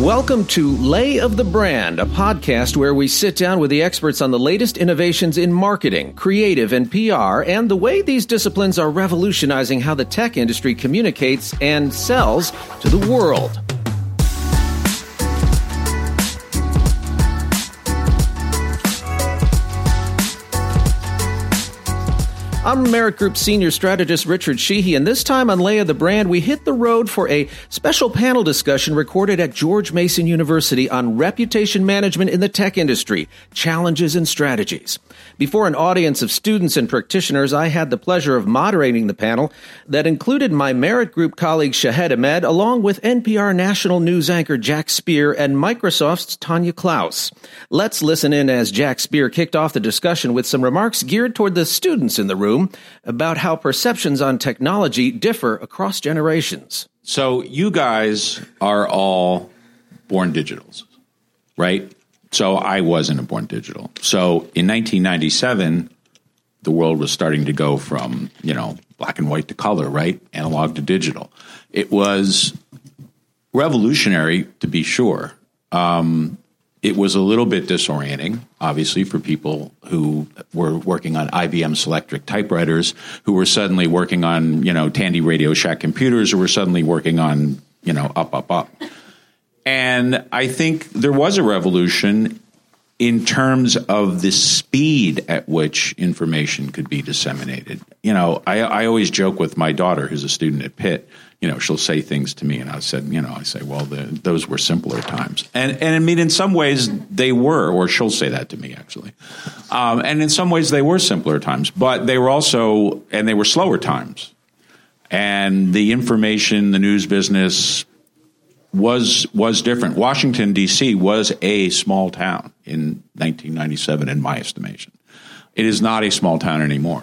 Welcome to Lay of the Brand, a podcast where we sit down with the experts on the latest innovations in marketing, creative, and PR, and the way these disciplines are revolutionizing how the tech industry communicates and sells to the world. I'm Merit Group Senior Strategist Richard Sheehy, and this time on Lay of the Brand, we hit the road for a special panel discussion recorded at George Mason University on reputation management in the tech industry, challenges and strategies. Before an audience of students and practitioners, I had the pleasure of moderating the panel that included my Merit Group colleague Shahed Ahmed, along with NPR national news anchor Jack Speer and Microsoft's Tanya Klaus. Let's listen in as Jack Speer kicked off the discussion with some remarks geared toward the students in the room about how perceptions on technology differ across generations. So, you guys are all born digitals, right? So, I wasn't a born digital. So, in 1997, the world was starting to go from, you know, black and white to color, right? Analog to digital. It was revolutionary, to be sure. Um, it was a little bit disorienting, obviously, for people who were working on IBM Selectric typewriters, who were suddenly working on, you know, Tandy Radio Shack computers, who were suddenly working on, you know, up, up, up. And I think there was a revolution in terms of the speed at which information could be disseminated. You know, I, I always joke with my daughter, who's a student at Pitt you know, she'll say things to me, and I said, you know, I say, well, the, those were simpler times, and and I mean, in some ways they were, or she'll say that to me actually, um, and in some ways they were simpler times, but they were also, and they were slower times, and the information, the news business was was different. Washington D.C. was a small town in 1997, in my estimation. It is not a small town anymore.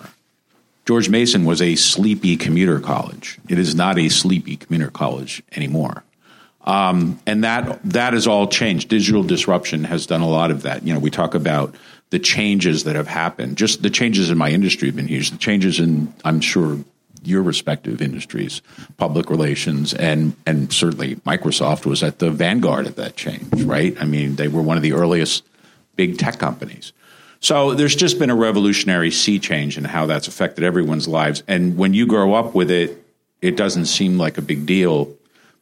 George Mason was a sleepy commuter college. It is not a sleepy commuter college anymore. Um, and that that has all changed. Digital disruption has done a lot of that. You know, we talk about the changes that have happened. Just the changes in my industry have been huge. The changes in, I'm sure, your respective industries, public relations, and and certainly Microsoft was at the vanguard of that change. Right? I mean, they were one of the earliest big tech companies. So there's just been a revolutionary sea change in how that's affected everyone's lives. And when you grow up with it, it doesn't seem like a big deal.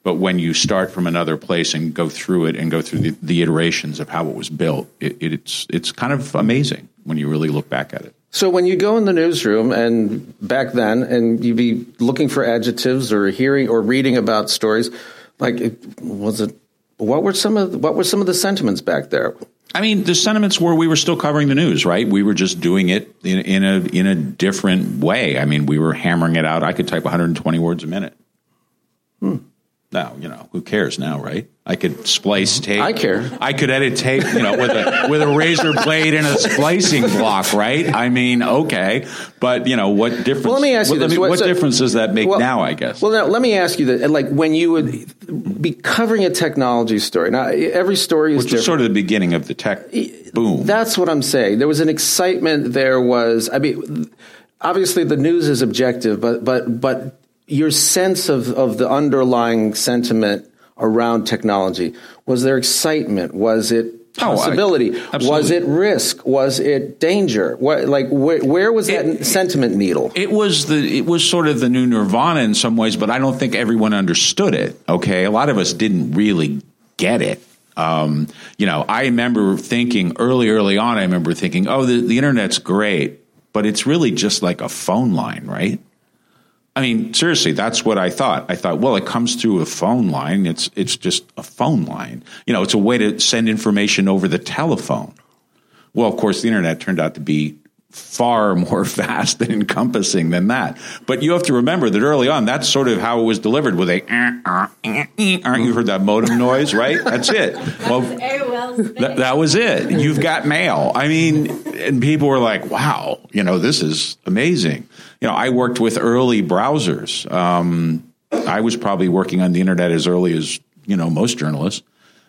But when you start from another place and go through it and go through the, the iterations of how it was built, it, it, it's it's kind of amazing when you really look back at it. So when you go in the newsroom and back then, and you'd be looking for adjectives or hearing or reading about stories, like was it what were some of what were some of the sentiments back there? I mean, the sentiments were we were still covering the news, right? We were just doing it in, in a in a different way. I mean, we were hammering it out. I could type 120 words a minute. Hmm. Now, you know, who cares now, right? I could splice tape. I care. I could edit tape, you know, with a with a razor blade and a splicing block, right? I mean, okay, but you know, what difference? Well, let me ask you what, this: what, what so, difference does that make well, now? I guess. Well, now let me ask you that: like when you would be covering a technology story. Now, every story is which different. sort of the beginning of the tech boom. That's what I'm saying. There was an excitement. There was. I mean, obviously, the news is objective, but but but your sense of, of the underlying sentiment around technology? Was there excitement? Was it possibility oh, I, was it risk? Was it danger? What like where, where was that it, sentiment needle? It was the it was sort of the new nirvana in some ways but i don't think everyone understood it okay? A lot of us didn't really get it. Um, you know i remember thinking early early on i remember thinking oh the, the internet's great but it's really just like a phone line right I mean, seriously, that's what I thought. I thought, well, it comes through a phone line. It's it's just a phone line. You know, it's a way to send information over the telephone. Well, of course, the internet turned out to be far more vast and encompassing than that. But you have to remember that early on, that's sort of how it was delivered with a. Uh, uh, uh, you heard that modem noise, right? That's it. Well, that, that was it. You've got mail. I mean, and people were like, "Wow, you know, this is amazing." You know, I worked with early browsers. Um, I was probably working on the internet as early as you know most journalists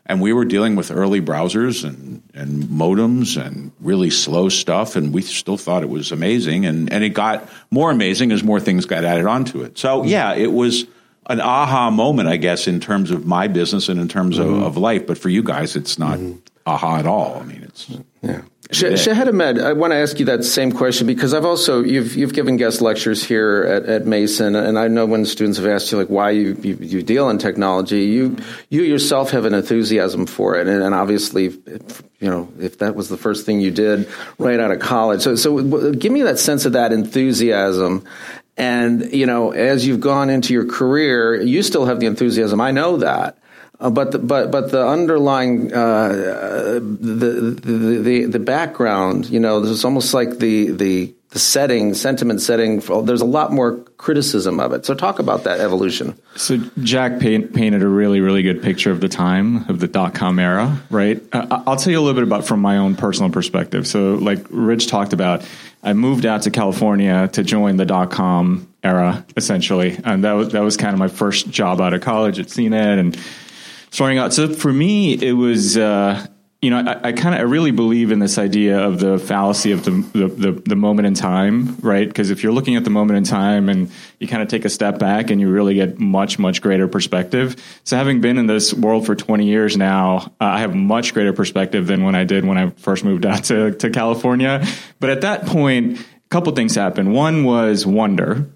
and we were dealing with early browsers and, and modems and really slow stuff and we still thought it was amazing and, and it got more amazing as more things got added onto it so yeah it was an aha moment, I guess, in terms of my business and in terms mm-hmm. of, of, life. But for you guys, it's not mm-hmm. aha at all. I mean, it's yeah. Shahid Ahmed, I want to ask you that same question because I've also you've you've given guest lectures here at, at Mason, and I know when students have asked you like why you, you, you deal in technology, you you yourself have an enthusiasm for it, and, and, obviously, you know if that was the first thing you did right out of college, so so give me that sense of that enthusiasm, and you know as you've gone into your career, you still have the enthusiasm. I know that. Uh, but the, but but the underlying uh, the, the, the the background, you know, there's almost like the the the setting, sentiment setting. There's a lot more criticism of it. So talk about that evolution. So Jack paint, painted a really really good picture of the time of the dot com era, right? Uh, I'll tell you a little bit about from my own personal perspective. So like Rich talked about, I moved out to California to join the dot com era essentially, and that was that was kind of my first job out of college at CNET and starting out. So for me, it was. Uh, you know, I, I kind of I really believe in this idea of the fallacy of the the, the, the moment in time, right? Because if you're looking at the moment in time and you kind of take a step back and you really get much much greater perspective. So having been in this world for 20 years now, uh, I have much greater perspective than when I did when I first moved out to to California. But at that point, a couple things happened. One was wonder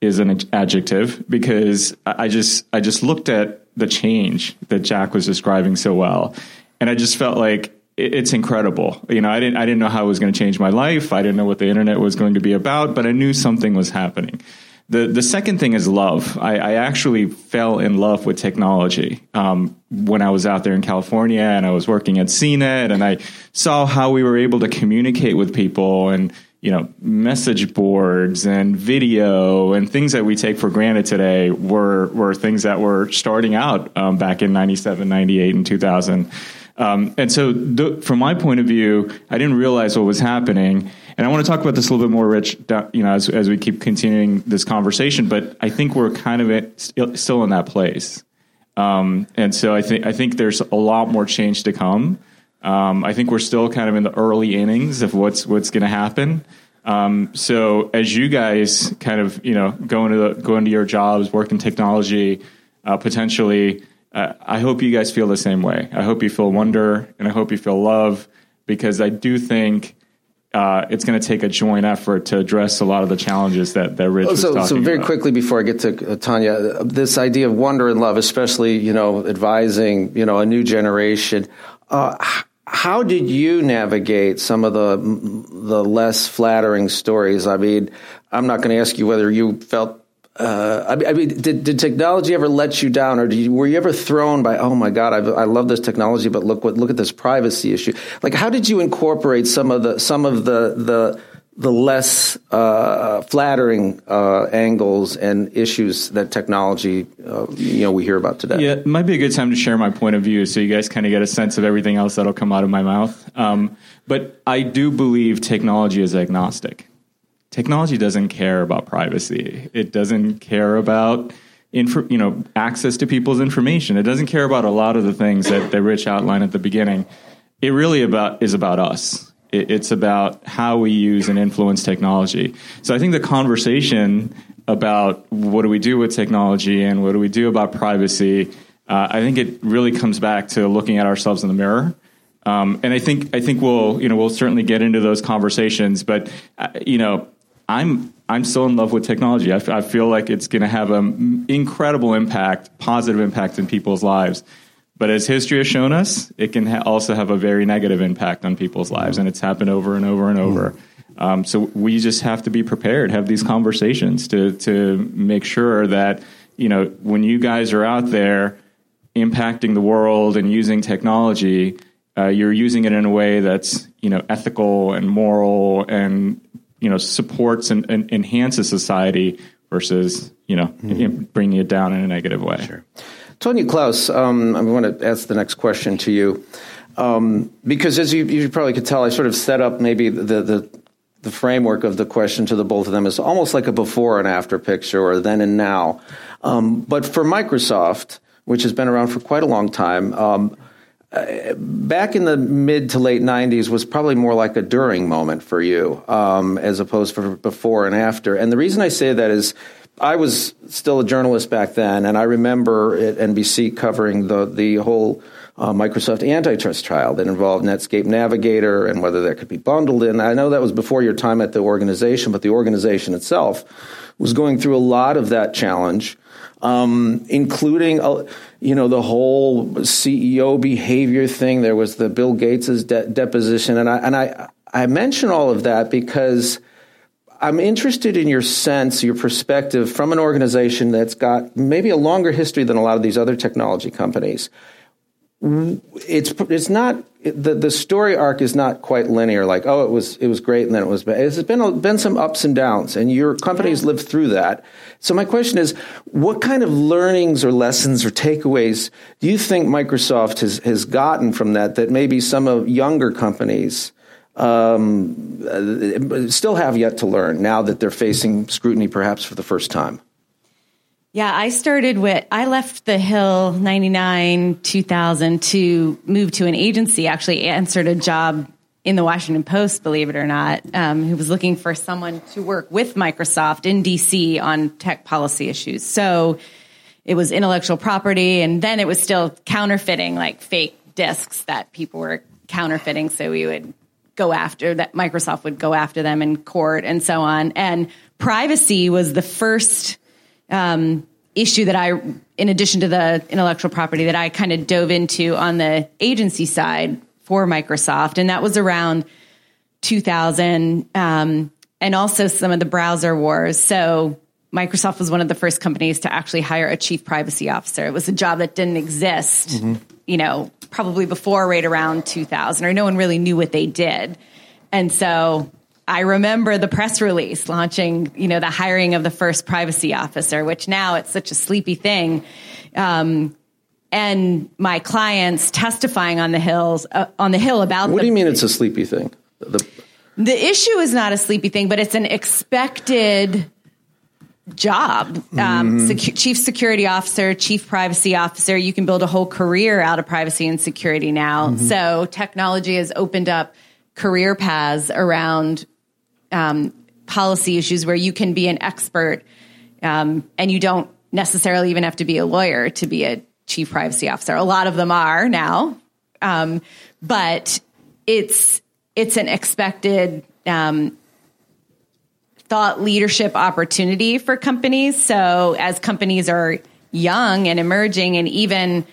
is an adjective because I just I just looked at the change that Jack was describing so well. And I just felt like it's incredible. You know, I didn't I didn't know how it was going to change my life. I didn't know what the internet was going to be about, but I knew something was happening. The the second thing is love. I, I actually fell in love with technology um, when I was out there in California and I was working at CNET and I saw how we were able to communicate with people and you know, message boards and video and things that we take for granted today were were things that were starting out um, back in 97, 98, and 2000. Um, and so, from my point of view, I didn't realize what was happening. And I want to talk about this a little bit more, Rich, you know, as, as we keep continuing this conversation. But I think we're kind of at, still in that place. Um, and so I think I think there's a lot more change to come. Um, I think we're still kind of in the early innings of what's what's going to happen. Um, so as you guys kind of you know go into the, go into your jobs, work in technology, uh, potentially, uh, I hope you guys feel the same way. I hope you feel wonder and I hope you feel love because I do think. Uh, it's going to take a joint effort to address a lot of the challenges that that Rich so, was talking So very about. quickly before I get to uh, Tanya, this idea of wonder and love, especially you know advising you know a new generation. Uh, how did you navigate some of the the less flattering stories? I mean, I'm not going to ask you whether you felt. Uh, I mean, did, did technology ever let you down, or you, were you ever thrown by? Oh my God, I, I love this technology, but look what look at this privacy issue. Like, how did you incorporate some of the some of the the the less uh, flattering uh, angles and issues that technology, uh, you know, we hear about today. Yeah, it might be a good time to share my point of view, so you guys kind of get a sense of everything else that'll come out of my mouth. Um, but I do believe technology is agnostic. Technology doesn't care about privacy. It doesn't care about you know, access to people's information. It doesn't care about a lot of the things that, that Rich outlined at the beginning. It really about is about us it's about how we use and influence technology. So I think the conversation about what do we do with technology and what do we do about privacy, uh, I think it really comes back to looking at ourselves in the mirror. Um, and I think I think we'll you know we'll certainly get into those conversations. But uh, you know I'm I'm still in love with technology. I, f- I feel like it's going to have an incredible impact, positive impact in people's lives. But as history has shown us, it can ha- also have a very negative impact on people's lives, and it's happened over and over and over. Um, so we just have to be prepared, have these conversations to to make sure that you know when you guys are out there impacting the world and using technology, uh, you're using it in a way that's you know ethical and moral and you know supports and, and enhances society versus you know mm-hmm. bringing it down in a negative way. Sure. Tony Klaus, um, I want to ask the next question to you. Um, because as you, you, probably could tell, I sort of set up maybe the, the, the framework of the question to the both of them as almost like a before and after picture or then and now. Um, but for Microsoft, which has been around for quite a long time, um, uh, back in the mid to late 90s was probably more like a during moment for you um, as opposed to before and after. And the reason I say that is I was still a journalist back then, and I remember at NBC covering the the whole uh, Microsoft antitrust trial that involved Netscape Navigator and whether that could be bundled in. I know that was before your time at the organization, but the organization itself was going through a lot of that challenge, um, including uh, you know the whole CEO behavior thing. There was the Bill Gates's de- deposition, and I and I I mention all of that because I'm interested in your sense, your perspective from an organization that's got maybe a longer history than a lot of these other technology companies. It's it's not the the story arc is not quite linear. Like oh, it was it was great and then it was bad. It's been been some ups and downs, and your company's lived through that. So my question is, what kind of learnings or lessons or takeaways do you think Microsoft has has gotten from that that maybe some of younger companies um, uh, still have yet to learn now that they're facing scrutiny perhaps for the first time? Yeah, I started with, I left the Hill 99, 2000 to move to an agency, actually answered a job in the Washington Post, believe it or not, um, who was looking for someone to work with Microsoft in DC on tech policy issues. So it was intellectual property, and then it was still counterfeiting, like fake disks that people were counterfeiting. So we would go after that Microsoft would go after them in court and so on. And privacy was the first um, issue that I, in addition to the intellectual property, that I kind of dove into on the agency side for Microsoft, and that was around 2000, um, and also some of the browser wars. So Microsoft was one of the first companies to actually hire a chief privacy officer. It was a job that didn't exist, mm-hmm. you know, probably before right around 2000, or no one really knew what they did. And so I remember the press release launching, you know, the hiring of the first privacy officer, which now it's such a sleepy thing. Um, and my clients testifying on the hills uh, on the hill about. What the, do you mean it's a sleepy thing? The, the issue is not a sleepy thing, but it's an expected job. Um, secu- chief security officer, chief privacy officer. You can build a whole career out of privacy and security now. Mm-hmm. So technology has opened up career paths around um, policy issues where you can be an expert um, and you don't necessarily even have to be a lawyer to be a chief privacy officer. A lot of them are now, um, but it's it's an expected um, thought leadership opportunity for companies. So as companies are young and emerging, and even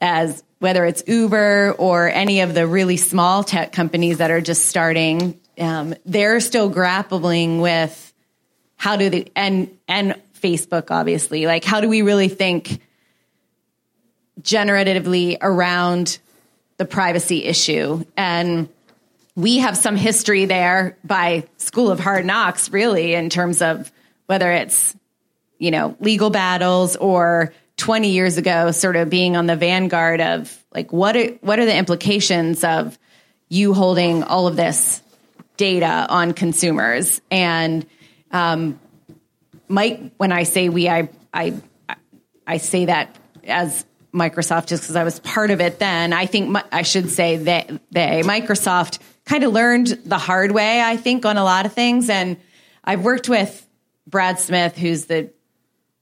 as whether it's Uber or any of the really small tech companies that are just starting, um, they're still grappling with how do they and and Facebook obviously like how do we really think generatively around the privacy issue and we have some history there by School of Hard Knocks, really, in terms of whether it's, you know, legal battles or 20 years ago, sort of being on the vanguard of like, what are, what are the implications of you holding all of this data on consumers? And, um, Mike, when I say we, I, I, I say that as Microsoft just because I was part of it then. I think I should say that they, Microsoft kind of learned the hard way, I think, on a lot of things. And I've worked with Brad Smith, who's the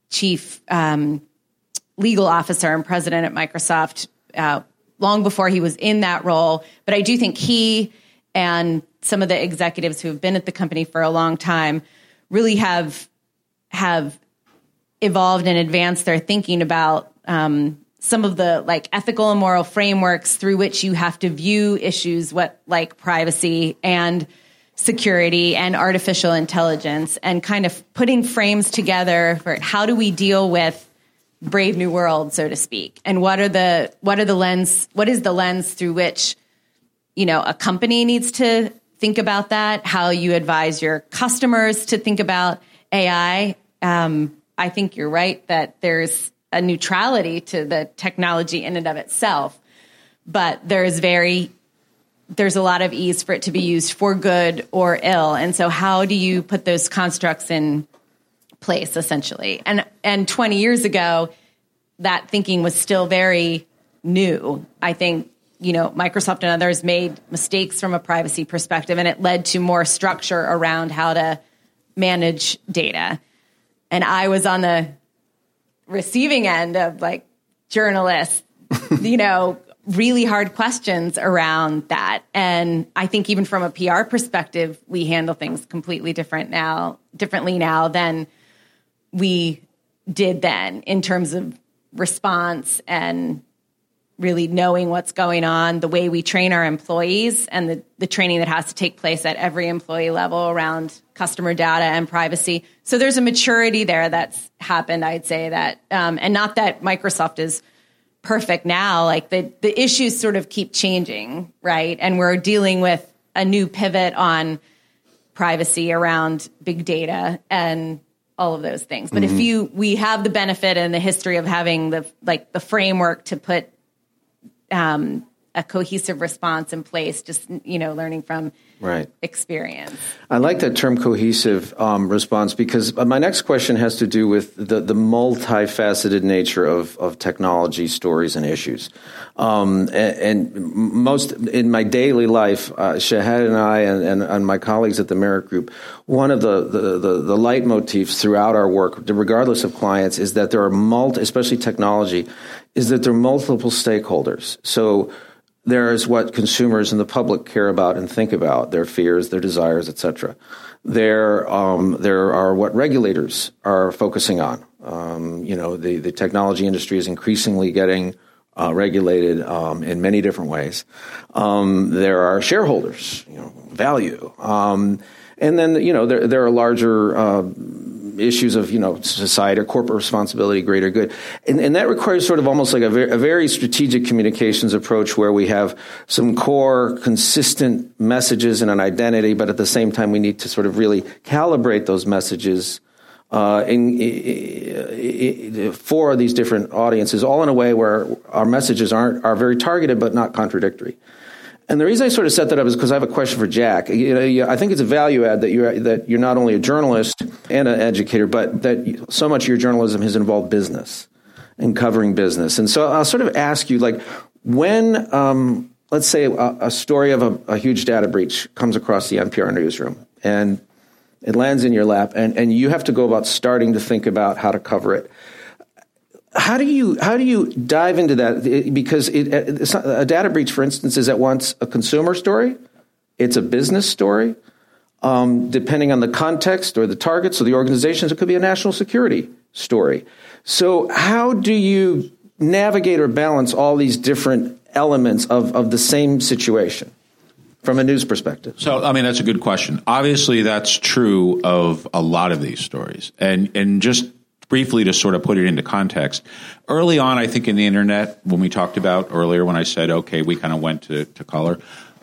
chief um, legal officer and president at Microsoft, uh, long before he was in that role. But I do think he and some of the executives who have been at the company for a long time really have have evolved and advanced their thinking about um, some of the like ethical and moral frameworks through which you have to view issues what like privacy and security and artificial intelligence and kind of putting frames together for how do we deal with brave new world so to speak? And what are the what are the lens what is the lens through which you know a company needs to think about that? How you advise your customers to think about ai um, i think you're right that there's a neutrality to the technology in and of itself, but there's very there's a lot of ease for it to be used for good or ill. And so how do you put those constructs in place essentially? And and 20 years ago that thinking was still very new. I think you know, Microsoft and others made mistakes from a privacy perspective, and it led to more structure around how to manage data. and I was on the receiving end of like journalists, you know, really hard questions around that. And I think even from a PR perspective, we handle things completely different now, differently now than we did then in terms of response and really knowing what's going on, the way we train our employees, and the, the training that has to take place at every employee level around customer data and privacy. So there's a maturity there that's happened, I'd say that, um, and not that Microsoft is perfect now. Like the the issues sort of keep changing, right? And we're dealing with a new pivot on privacy around big data and all of those things. But mm-hmm. if you we have the benefit and the history of having the like the framework to put um, a cohesive response in place. Just you know, learning from right experience. I like that term cohesive um, response because my next question has to do with the the multifaceted nature of of technology stories and issues. Um, and, and, most in my daily life, uh, Shahad and I and, and, and, my colleagues at the Merit Group, one of the, the, the, the leitmotifs throughout our work, regardless of clients, is that there are multi, especially technology, is that there are multiple stakeholders. So there is what consumers and the public care about and think about, their fears, their desires, etc. There, um, there are what regulators are focusing on. Um, you know, the, the technology industry is increasingly getting uh, regulated um, in many different ways. Um, there are shareholders, you know, value, um, and then you know there there are larger uh, issues of you know society, or corporate responsibility, greater good, and, and that requires sort of almost like a very, a very strategic communications approach where we have some core consistent messages and an identity, but at the same time we need to sort of really calibrate those messages. Uh, in, in, for these different audiences, all in a way where our messages aren't are very targeted but not contradictory. And the reason I sort of set that up is because I have a question for Jack. You know, I think it's a value add that you're that you're not only a journalist and an educator, but that so much of your journalism has involved business and covering business. And so I'll sort of ask you, like, when um, let's say a, a story of a, a, huge data breach comes across the NPR newsroom and it lands in your lap, and, and you have to go about starting to think about how to cover it how do you how do you dive into that? Because it, a data breach, for instance, is at once a consumer story, it's a business story. Um, depending on the context or the targets or the organizations, it could be a national security story. So, how do you navigate or balance all these different elements of, of the same situation? from a news perspective? So, I mean, that's a good question. Obviously, that's true of a lot of these stories. And and just briefly to sort of put it into context. Early on, I think in the internet, when we talked about earlier, when I said, okay, we kind of went to, to color,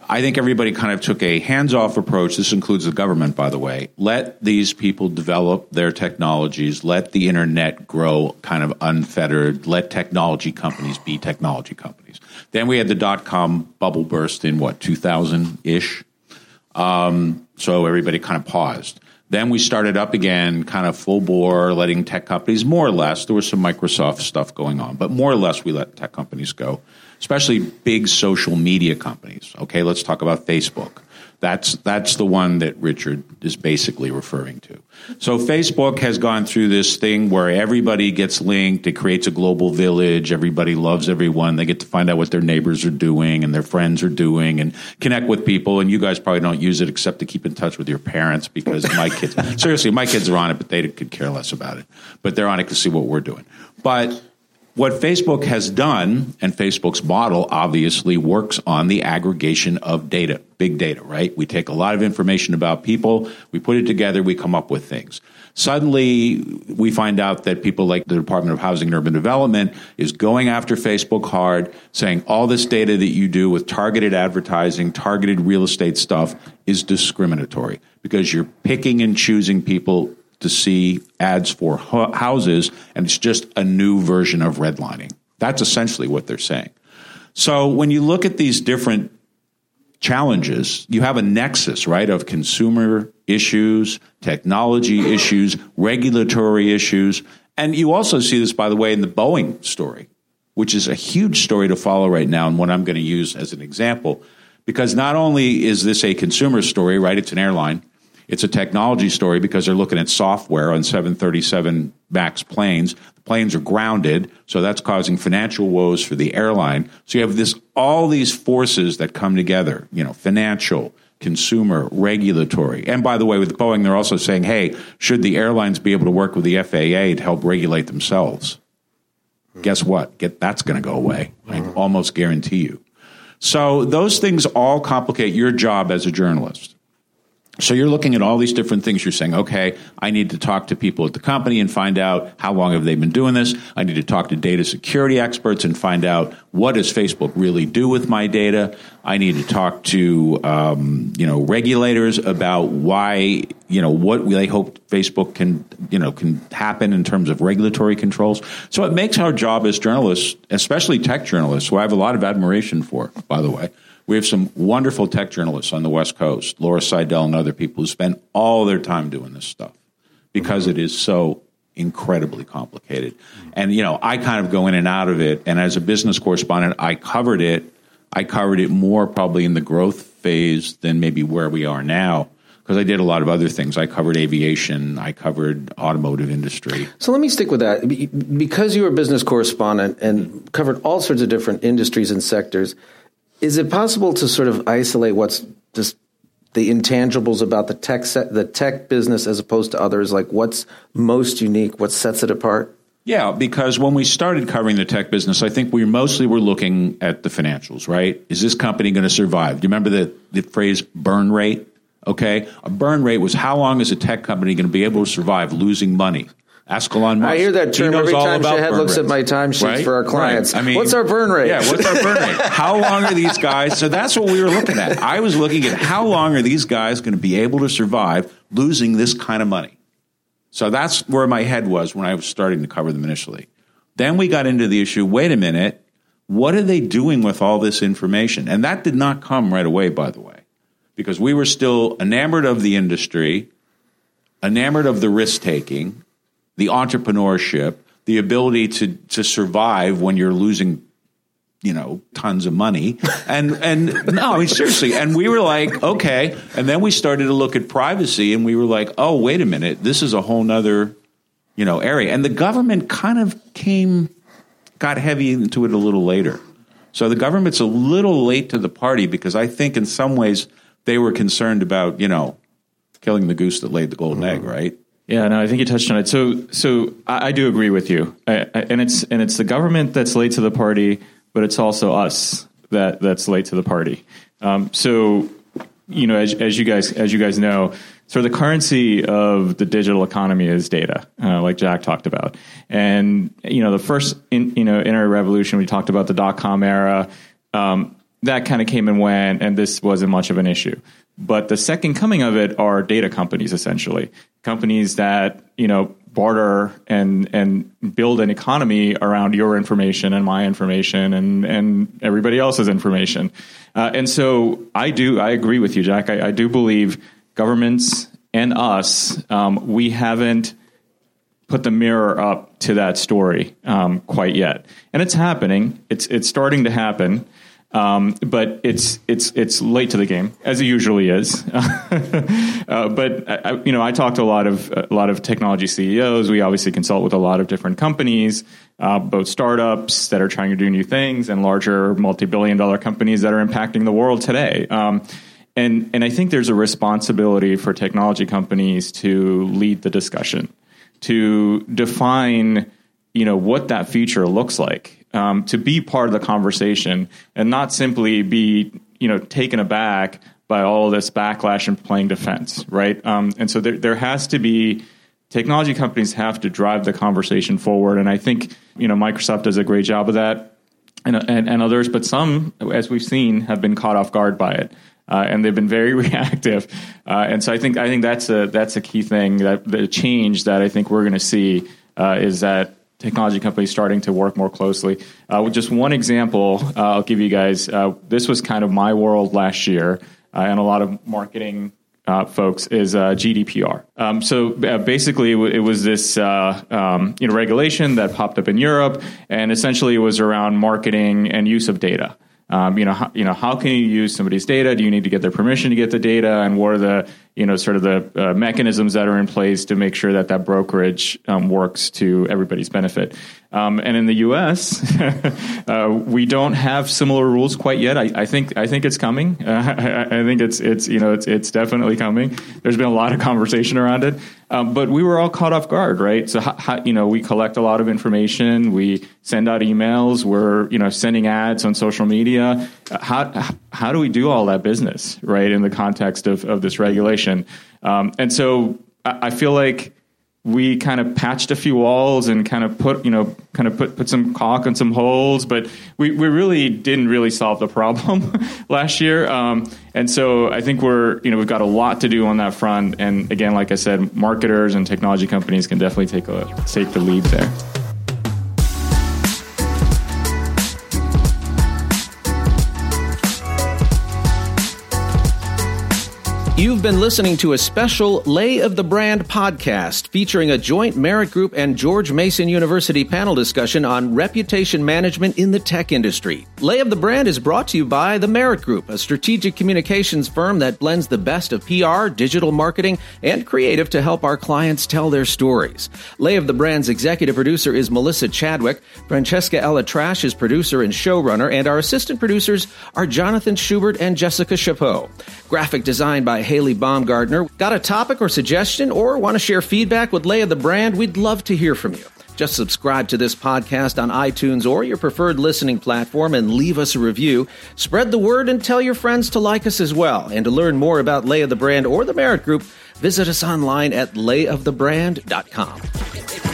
I think everybody kind of took a hands off approach. This includes the government, by the way. Let these people develop their technologies, let the internet grow kind of unfettered, let technology companies be technology companies. Then we had the dot com bubble burst in what, 2000 ish? Um, so everybody kind of paused. Then we started up again, kind of full bore, letting tech companies more or less. There was some Microsoft stuff going on, but more or less we let tech companies go, especially big social media companies. Okay, let's talk about Facebook. That's that's the one that Richard is basically referring to. So Facebook has gone through this thing where everybody gets linked. It creates a global village. Everybody loves everyone. They get to find out what their neighbors are doing and their friends are doing and connect with people. And you guys probably don't use it except to keep in touch with your parents because my kids, seriously, my kids are on it, but they could care less about it. But they're on it to see what we're doing. But what Facebook has done, and Facebook's model obviously works on the aggregation of data, big data, right? We take a lot of information about people, we put it together, we come up with things. Suddenly, we find out that people like the Department of Housing and Urban Development is going after Facebook hard, saying all this data that you do with targeted advertising, targeted real estate stuff is discriminatory because you're picking and choosing people to see ads for houses, and it's just a new version of redlining. That's essentially what they're saying. So when you look at these different challenges, you have a nexus, right, of consumer issues, technology issues, regulatory issues. And you also see this, by the way, in the Boeing story, which is a huge story to follow right now, and what I'm going to use as an example. Because not only is this a consumer story, right, it's an airline, It's a technology story because they're looking at software on 737 MAX planes. The planes are grounded, so that's causing financial woes for the airline. So you have this all these forces that come together, you know, financial, consumer, regulatory. And by the way, with Boeing, they're also saying, hey, should the airlines be able to work with the FAA to help regulate themselves? Guess what? Get, that's going to go away. I mm-hmm. almost guarantee you. So those things all complicate your job as a journalist. So you're looking at all these different things. You're saying, okay, I need to talk to people at the company and find out how long have they been doing this. I need to talk to data security experts and find out what does Facebook really do with my data. I need to talk to um, you know regulators about why you know what they hope Facebook can you know can happen in terms of regulatory controls. So it makes our job as journalists, especially tech journalists, who I have a lot of admiration for, by the way we have some wonderful tech journalists on the West Coast, Laura Sydell and other people who spend all their time doing this stuff because it is so incredibly complicated. And, you know, I kind of go in and out of it. And as a business correspondent, I covered it. I covered it more probably in the growth phase than maybe where we are now because I did a lot of other things. I covered aviation, I covered automotive industry. So let me stick with that. Because you were a business correspondent and covered all sorts of different industries and sectors, is it possible to sort of isolate what's just the intangibles about the tech set, the tech business as opposed to others? Like what's most unique? What sets it apart? Yeah, because when we started covering the tech business, I think we mostly were looking at the financials, right? Is this company going to survive? Do you remember the, the phrase burn rate? Okay. A burn rate was how long is a tech company going to be able to survive losing money? Ask Elon Musk. I hear that term every time Shahid looks rates, at my timesheets right? for our clients. Right. I mean, what's our burn rate? Yeah, what's our burn rate? How long are these guys? So that's what we were looking at. I was looking at how long are these guys going to be able to survive losing this kind of money. So that's where my head was when I was starting to cover them initially. Then we got into the issue. Wait a minute, what are they doing with all this information? And that did not come right away, by the way, because we were still enamored of the industry, enamored of the risk taking the entrepreneurship, the ability to to survive when you're losing you know tons of money. And and no i mean seriously and we were like okay. And then we started to look at privacy and we were like oh wait a minute. This is a whole nother you know area. And the government kind of came got heavy into it a little later. So the government's a little late to the party because i think in some ways they were concerned about you know killing the goose that laid the golden egg mm-hmm. right yeah, no, I think you touched on it. So, so I, I do agree with you, I, I, and it's and it's the government that's late to the party, but it's also us that that's late to the party. Um, so, you know, as, as you guys as you guys know, so the currency of the digital economy is data, uh, like Jack talked about, and you know, the first in, you know internet revolution, we talked about the dot com era. Um, that kind of came and went, and this wasn't much of an issue. But the second coming of it are data companies, essentially companies that you know barter and and build an economy around your information and my information and and everybody else's information. Uh, and so I do I agree with you, Jack. I, I do believe governments and us um, we haven't put the mirror up to that story um, quite yet, and it's happening. It's it's starting to happen. Um, but it's it's it's late to the game as it usually is. uh, but I, you know, I talk to a lot of a lot of technology CEOs. We obviously consult with a lot of different companies, uh, both startups that are trying to do new things and larger multi-billion dollar companies that are impacting the world today. Um, and and I think there's a responsibility for technology companies to lead the discussion, to define you know what that future looks like um, to be part of the conversation and not simply be you know taken aback by all this backlash and playing defense, right? Um, and so there there has to be technology companies have to drive the conversation forward, and I think you know Microsoft does a great job of that, and and, and others, but some, as we've seen, have been caught off guard by it. Uh, and they've been very reactive, uh, and so I think I think that's a that's a key thing that the change that I think we're going to see uh, is that technology companies starting to work more closely. Uh, just one example, uh, I'll give you guys. Uh, this was kind of my world last year, uh, and a lot of marketing uh, folks is uh, GDPR. Um, so basically, it was this um, you know regulation that popped up in Europe, and essentially it was around marketing and use of data. Um, you know, how, you know, how can you use somebody's data? Do you need to get their permission to get the data? And what are the, you know, sort of the uh, mechanisms that are in place to make sure that that brokerage um, works to everybody's benefit. Um, and in the U.S., uh, we don't have similar rules quite yet. I, I think I think it's coming. Uh, I, I, think it's it's you know it's it's definitely coming. There's been a lot of conversation around it, um, but we were all caught off guard, right? So how, you know we collect a lot of information, we send out emails, we're you know sending ads on social media. How how do we do all that business, right? In the context of of this regulation, um, and so I, I feel like we kind of patched a few walls and kind of put you know kind of put put some caulk on some holes but we, we really didn't really solve the problem last year. Um, and so i think we're you know we've got a lot to do on that front. And again like i said marketers and technology companies can definitely take a take the lead there You've been listening to a special Lay of the Brand podcast featuring a joint Merit Group and George Mason University panel discussion on reputation management in the tech industry. Lay of the Brand is brought to you by the Merit Group, a strategic communications firm that blends the best of PR, digital marketing, and creative to help our clients tell their stories. Lay of the Brand's executive producer is Melissa Chadwick. Francesca Ella Trash is producer and showrunner, and our assistant producers are Jonathan Schubert and Jessica Chapeau. Graphic design by Haley Baumgardner. Got a topic or suggestion or want to share feedback with Lay of the Brand? We'd love to hear from you. Just subscribe to this podcast on iTunes or your preferred listening platform and leave us a review. Spread the word and tell your friends to like us as well. And to learn more about Lay of the Brand or the Merit Group, visit us online at layofthebrand.com.